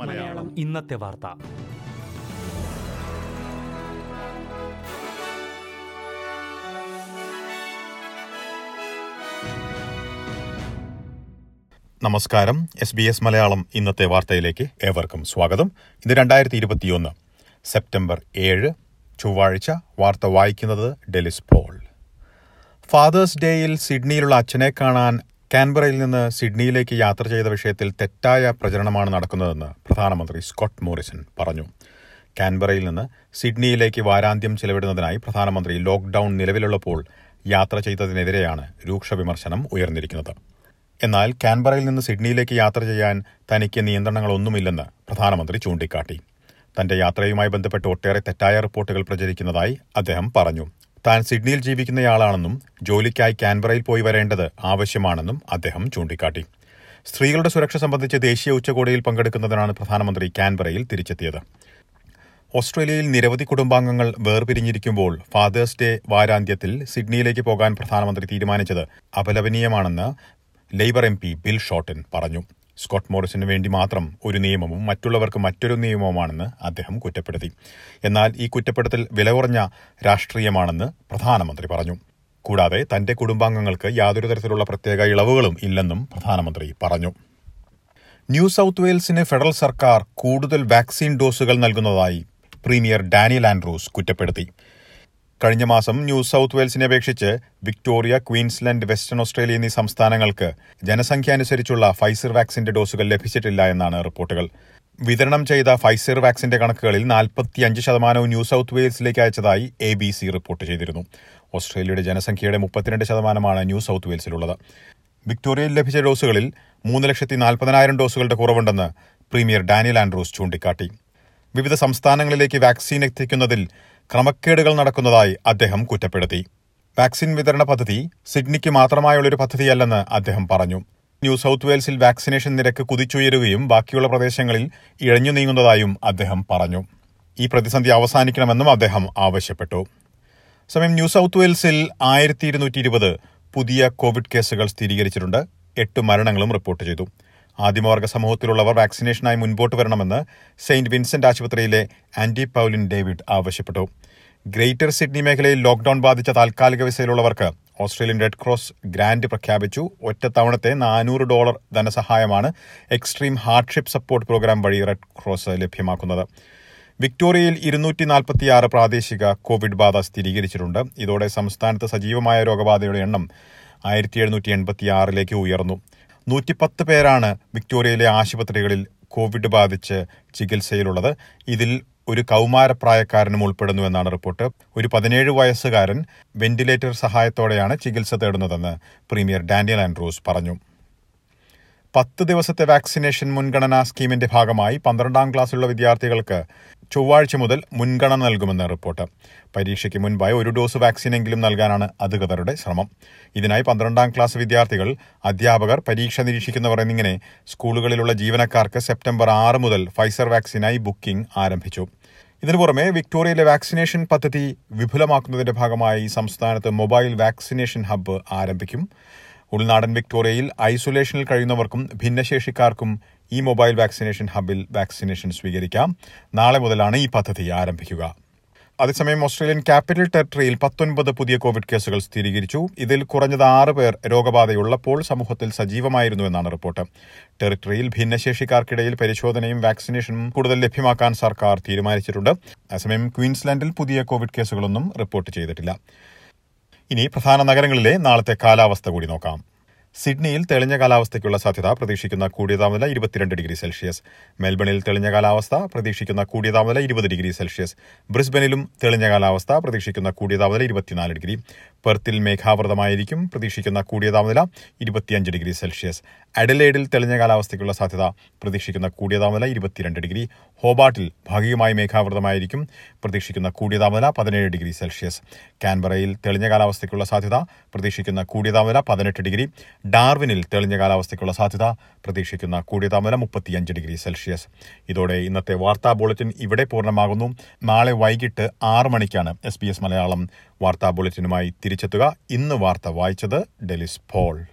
മലയാളം. ഇന്നത്തെ വാർത്ത. നമസ്കാരം. എസ് ബി എസ് മലയാളം ഇന്നത്തെ വാർത്തയിലേക്ക് ഏവർക്കും സ്വാഗതം. ഇത് രണ്ടായിരത്തി ഇരുപത്തിയൊന്ന് സെപ്റ്റംബർ ഏഴ് ചൊവ്വാഴ്ച വാർത്ത വായിക്കുന്നത് ഡെലിസ് പോൾ. ഫാദേഴ്സ് ഡേയിൽ സിഡ്നിയിലുള്ള അച്ഛനെ കാണാൻ കാൻബറയിൽ നിന്ന് സിഡ്നിയിലേക്ക് യാത്ര ചെയ്ത വിഷയത്തിൽ തെറ്റായ പ്രചരണമാണ് നടക്കുന്നതെന്ന് പ്രധാനമന്ത്രി സ്കോട്ട് മോറിസൺ പറഞ്ഞു. കാൻബറയിൽ നിന്ന് സിഡ്നിയിലേക്ക് വാരാന്ത്യം ചെലവിടുന്നതിനായി പ്രധാനമന്ത്രി ലോക്ഡൌൺ നിലവിലുള്ളപ്പോൾ യാത്ര ചെയ്തതിനെതിരെയാണ് രൂക്ഷ വിമർശനം ഉയർന്നിരിക്കുന്നത്. എന്നാൽ കാൻബറയിൽ നിന്ന് സിഡ്നിയിലേക്ക് യാത്ര ചെയ്യാൻ തനിക്ക് നിയന്ത്രണങ്ങളൊന്നുമില്ലെന്ന് പ്രധാനമന്ത്രി ചൂണ്ടിക്കാട്ടി. തന്റെ യാത്രയുമായി ബന്ധപ്പെട്ട് ഒട്ടേറെ തെറ്റായ റിപ്പോർട്ടുകൾ പ്രചരിക്കുന്നതായി അദ്ദേഹം പറഞ്ഞു. താൻ സിഡ്നിയിൽ ജീവിക്കുന്നയാളാണെന്നും ജോലിക്കായി കാൻബറയിൽ പോയി വരേണ്ടത് ആവശ്യമാണെന്നും അദ്ദേഹം ചൂണ്ടിക്കാട്ടി. സ്ത്രീകളുടെ സുരക്ഷ സംബന്ധിച്ച് ദേശീയ ഉച്ചകോടിയിൽ പങ്കെടുക്കുന്നതിനാണ് പ്രധാനമന്ത്രി കാൻബറയിൽ തിരിച്ചെത്തിയത്. ഓസ്ട്രേലിയയിൽ നിരവധി കുടുംബാംഗങ്ങൾ വേർപിരിഞ്ഞിരിക്കുമ്പോൾ ഫാദേഴ്സ് ഡേ വാരാന്ത്യത്തിൽ സിഡ്നിയിലേക്ക് പോകാൻ പ്രധാനമന്ത്രി തീരുമാനിച്ചത് അപലപനീയമാണെന്ന് Labour M P Bill Shorten പറഞ്ഞു. സ്കോട്ട് മോറിസിന് വേണ്ടി മാത്രം ഒരു നിയമവും മറ്റുള്ളവർക്ക് മറ്റൊരു നിയമവുമാണെന്ന് അദ്ദേഹം കുറ്റപ്പെടുത്തി. എന്നാൽ ഈ കുറ്റപ്പെടുത്തൽ വില കുറഞ്ഞ രാഷ്ട്രീയമാണെന്ന് പ്രധാനമന്ത്രി പറഞ്ഞു. കൂടാതെ തന്റെ കുടുംബാംഗങ്ങൾക്ക് യാതൊരു തരത്തിലുള്ള പ്രത്യേക ഇളവുകളും ഇല്ലെന്നും പ്രധാനമന്ത്രി പറഞ്ഞു. ന്യൂ സൌത്ത് വെയിൽസിന് ഫെഡറൽ സർക്കാർ കൂടുതൽ വാക്സിൻ ഡോസുകൾ നൽകുന്നതായി പ്രീമിയർ ഡാനിയൽ ആൻഡ്രൂസ് കുറ്റപ്പെടുത്തി. കഴിഞ്ഞ മാസം ന്യൂ സൌത്ത് വെയിൽസിനെ അപേക്ഷിച്ച് വിക്ടോറിയ ക്വീൻസ്ലൻഡ് വെസ്റ്റേൺ ഓസ്ട്രേലിയ എന്നീ സംസ്ഥാനങ്ങൾക്ക് ജനസംഖ്യാനുസരിച്ചുള്ള ഫൈസർ വാക്സിന്റെ ഡോസുകൾ ലഭിച്ചിട്ടില്ല എന്നാണ് റിപ്പോർട്ടുകൾ. വിതരണം ചെയ്ത ഫൈസർ വാക്സിന്റെ കണക്കുകളിൽ നാൽപ്പത്തിയഞ്ച് ശതമാനവും ന്യൂ സൌത്ത് വെയിൽസിലേക്ക് അയച്ചതായി എ ബി സി റിപ്പോർട്ട് ചെയ്തിരുന്നു. ഓസ്ട്രേലിയയുടെ ജനസംഖ്യയുടെ മുപ്പത്തിരണ്ട് ശതമാനമാണ് ന്യൂ സൌത്ത് വെയിൽസിലുള്ളത്. വിക്ടോറിയയിൽ ലഭിച്ച ഡോസുകളിൽ മൂന്ന് ലക്ഷത്തി നാൽപ്പതിനായിരം ഡോസുകളുടെ കുറവുണ്ടെന്ന് പ്രീമിയർ ഡാനിയൽ ആൻഡ്രൂസ് ചൂണ്ടിക്കാട്ടി. വിവിധ സംസ്ഥാനങ്ങളിലേക്ക് വാക്സിൻ എത്തിക്കുന്നതിൽ ക്രമക്കേടുകൾ നടക്കുന്നതായി അദ്ദേഹം കുറ്റപ്പെടുത്തി. വാക്സിൻ വിതരണ പദ്ധതി സിഡ്നിക്ക് മാത്രമായുള്ളൊരു പദ്ധതിയല്ലെന്ന് അദ്ദേഹം പറഞ്ഞു. ന്യൂ സൌത്ത് വെയിൽസിൽ വാക്സിനേഷൻ നിരക്ക് കുതിച്ചുയരുകയും ബാക്കിയുള്ള പ്രദേശങ്ങളിൽ ഇഴഞ്ഞു നീങ്ങുന്നതായും അദ്ദേഹം പറഞ്ഞു. ഈ പ്രതിസന്ധി അവസാനിക്കണമെന്നും അദ്ദേഹം ആവശ്യപ്പെട്ടു. സമയം ന്യൂ സൌത്ത് വെയിൽസിൽ ആയിരത്തി ഇരുന്നൂറ്റി ഇരുപത് പുതിയ കോവിഡ് കേസുകൾ സ്ഥിരീകരിച്ചിട്ടുണ്ട്. എട്ട് മരണങ്ങളും റിപ്പോർട്ട് ചെയ്തു. ആദിമവർഗ സമൂഹത്തിലുള്ളവർ വാക്സിനേഷനായി മുൻപോട്ട് വരണമെന്ന് സെയിന്റ് വിൻസെന്റ് ആശുപത്രിയിലെ ആന്റി പൌലിൻ ഡേവിഡ് ആവശ്യപ്പെട്ടു. ഗ്രേറ്റർ സിഡ്നി മേഖലയിൽ ലോക്ഡൌൺ ബാധിച്ച താൽക്കാലിക വിസയിലുള്ളവർക്ക് ഓസ്ട്രേലിയൻ റെഡ് ക്രോസ് ഗ്രാന്റ് പ്രഖ്യാപിച്ചു. ഒറ്റത്തവണത്തെ നാനൂറ് ഡോളർ ധനസഹായമാണ് എക്സ്ട്രീം ഹാർഡ്ഷിപ്പ് സപ്പോർട്ട് പ്രോഗ്രാം വഴി റെഡ് ക്രോസ് ലഭ്യമാക്കുന്നത്. വിക്ടോറിയയിൽ ഇരുന്നൂറ്റി നാൽപ്പത്തിയാറ് പ്രാദേശിക കോവിഡ് ബാധ സ്ഥിരീകരിച്ചിട്ടുണ്ട്. ഇതോടെ സംസ്ഥാനത്ത് സജീവമായ രോഗബാധയുടെ എണ്ണം ആയിരത്തി എഴുന്നൂറ്റി എൺപത്തിയാറിലേക്ക് ഉയർന്നു. നൂറ്റിപ്പത്ത് പേരാണ് വിക്ടോറിയയിലെ ആശുപത്രികളിൽ കോവിഡ് ബാധിച്ച് ചികിത്സയിലുള്ളത്. ഇതിൽ ഒരു കൗമാരപ്രായക്കാരനും ഉൾപ്പെടുന്നു എന്നാണ് റിപ്പോർട്ട്. ഒരു പതിനേഴ് വയസ്സുകാരൻ വെന്റിലേറ്റർ സഹായത്തോടെയാണ് ചികിത്സ തേടുന്നതെന്ന് പ്രീമിയർ ഡാനിയൽ ആൻഡ്രൂസ് പറഞ്ഞു. പത്ത് ദിവസത്തെ വാക്സിനേഷൻ മുൻഗണനാ സ്കീമിന്റെ ഭാഗമായി പന്ത്രണ്ടാം ക്ലാസ്സിലുള്ള വിദ്യാർത്ഥികൾക്ക് ചൊവ്വാഴ്ച മുതൽ മുൻഗണന നൽകുമെന്ന് റിപ്പോർട്ട്. പരീക്ഷയ്ക്ക് മുൻപായി ഒരു ഡോസ് വാക്സിനെങ്കിലും നൽകാനാണ് അധികൃതരുടെ ശ്രമം. ഇതിനായി പന്ത്രണ്ടാം ക്ലാസ് വിദ്യാർത്ഥികൾ അധ്യാപകർ പരീക്ഷ നിരീക്ഷിക്കുന്നവർ എന്നിങ്ങനെ സ്കൂളുകളിലുള്ള ജീവനക്കാർക്ക് സെപ്റ്റംബർ ആറ് മുതൽ ഫൈസർ വാക്സിനായി ബുക്കിംഗ് ആരംഭിച്ചു. ഇതിനു പുറമെ വിക്ടോറിയയിലെ വാക്സിനേഷൻ പദ്ധതി വിപുലമാക്കുന്നതിന്റെ ഭാഗമായി സംസ്ഥാനത്ത് മൊബൈൽ വാക്സിനേഷൻ ഹബ്ബ് ആരംഭിക്കും. ഉൾനാടൻ വിക്ടോറിയയിൽ ഐസൊലേഷനിൽ കഴിയുന്നവർക്കും ഭിന്നശേഷിക്കാർക്കും ഈ മൊബൈൽ വാക്സിനേഷൻ ഹബിൽ വാക്സിനേഷൻ സ്വീകരിക്കാം. നാളെ മുതലാണ് ഈ പദ്ധതി ആരംഭിക്കുക. അതേസമയം ഓസ്ട്രേലിയൻ ക്യാപിറ്റൽ ടെറിട്ടറിയിൽ പത്തൊൻപത് പുതിയ കോവിഡ് കേസുകൾ സ്ഥിരീകരിച്ചു. ഇതിൽ കുറഞ്ഞത് ആറ് പേർ രോഗബാധയുള്ളപ്പോൾ സമൂഹത്തിൽ സജീവമായിരുന്നു എന്നാണ് റിപ്പോർട്ട്. ടെറിട്ടറിയിൽ ഭിന്നശേഷിക്കാർക്കിടയിൽ പരിശോധനയും വാക്സിനേഷനും കൂടുതൽ ലഭ്യമാക്കാൻ സർക്കാർ തീരുമാനിച്ചിട്ടുണ്ട്. അതേസമയം ക്വീൻസ്ലാൻഡിൽ പുതിയ കോവിഡ് കേസുകളൊന്നും റിപ്പോർട്ട് ചെയ്തിട്ടില്ല. ഇനി പ്രധാന നഗരങ്ങളിലെ നാളത്തെ കാലാവസ്ഥ കൂടി നോക്കാം. സിഡ്നിയിൽ തെളിഞ്ഞ കാലാവസ്ഥയ്ക്കുള്ള സാധ്യത പ്രതീക്ഷിക്കുന്ന കൂടിയ താപനില ഇരുപത്തിരണ്ട് ഡിഗ്രി സെൽഷ്യസ്. മെൽബണിൽ തെളിഞ്ഞ കാലാവസ്ഥ പ്രതീക്ഷിക്കുന്ന കൂടിയ താപനില ഇരുപത് ഡിഗ്രി സെൽഷ്യസ്. ബ്രിസ്ബനിലും തെളിഞ്ഞ കാലാവസ്ഥ പ്രതീക്ഷിക്കുന്ന കൂടിയ താപനില ഇരുപത്തിനാല് ഡിഗ്രി. പെർത്തിൽ മേഘാവൃതമായിരിക്കും. പ്രതീക്ഷിക്കുന്ന കൂടിയ താപനില ഇരുപത്തിയഞ്ച് ഡിഗ്രി സെൽഷ്യസ്. അഡലേഡിൽ തെളിഞ്ഞ കാലാവസ്ഥയ്ക്കുള്ള സാധ്യത പ്രതീക്ഷിക്കുന്ന കൂടിയ താപനില ഇരുപത്തിരണ്ട് ഡിഗ്രി. ഹോബാട്ടിൽ ഭാഗികമായി മേഘാവൃതമായിരിക്കും. പ്രതീക്ഷിക്കുന്ന കൂടിയ താപനില പതിനേഴ് ഡിഗ്രി സെൽഷ്യസ്. കാൻബറയിൽ തെളിഞ്ഞ കാലാവസ്ഥയ്ക്കുള്ള സാധ്യത പ്രതീക്ഷിക്കുന്ന കൂടിയ താപനില പതിനെട്ട് ഡിഗ്രി. ഡാർവിനിൽ തെളിഞ്ഞ കാലാവസ്ഥയ്ക്കുള്ള സാധ്യത പ്രതീക്ഷിക്കുന്ന കൂടിയ താപനില മുപ്പത്തിയഞ്ച് ഡിഗ്രി സെൽഷ്യസ്. ഇതോടെ ഇന്നത്തെ വാർത്താ ബുള്ളറ്റിൻ ഇവിടെ പൂർണമാകുന്നു. നാളെ വൈകിട്ട് ആറ് മണിക്കാണ് എസ് എസ് മലയാളം വാർത്താ ബുള്ളറ്റിനുമായി തിരിച്ചെത്തുക. ഇന്ന് വാർത്ത വായിച്ചത് Delys Paul.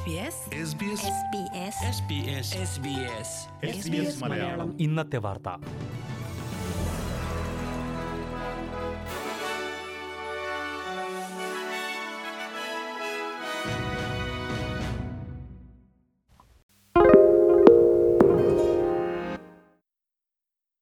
SBS SBS SBS SBS SBS SBS Malayalam. ഇന്നത്തെ വാർത്ത.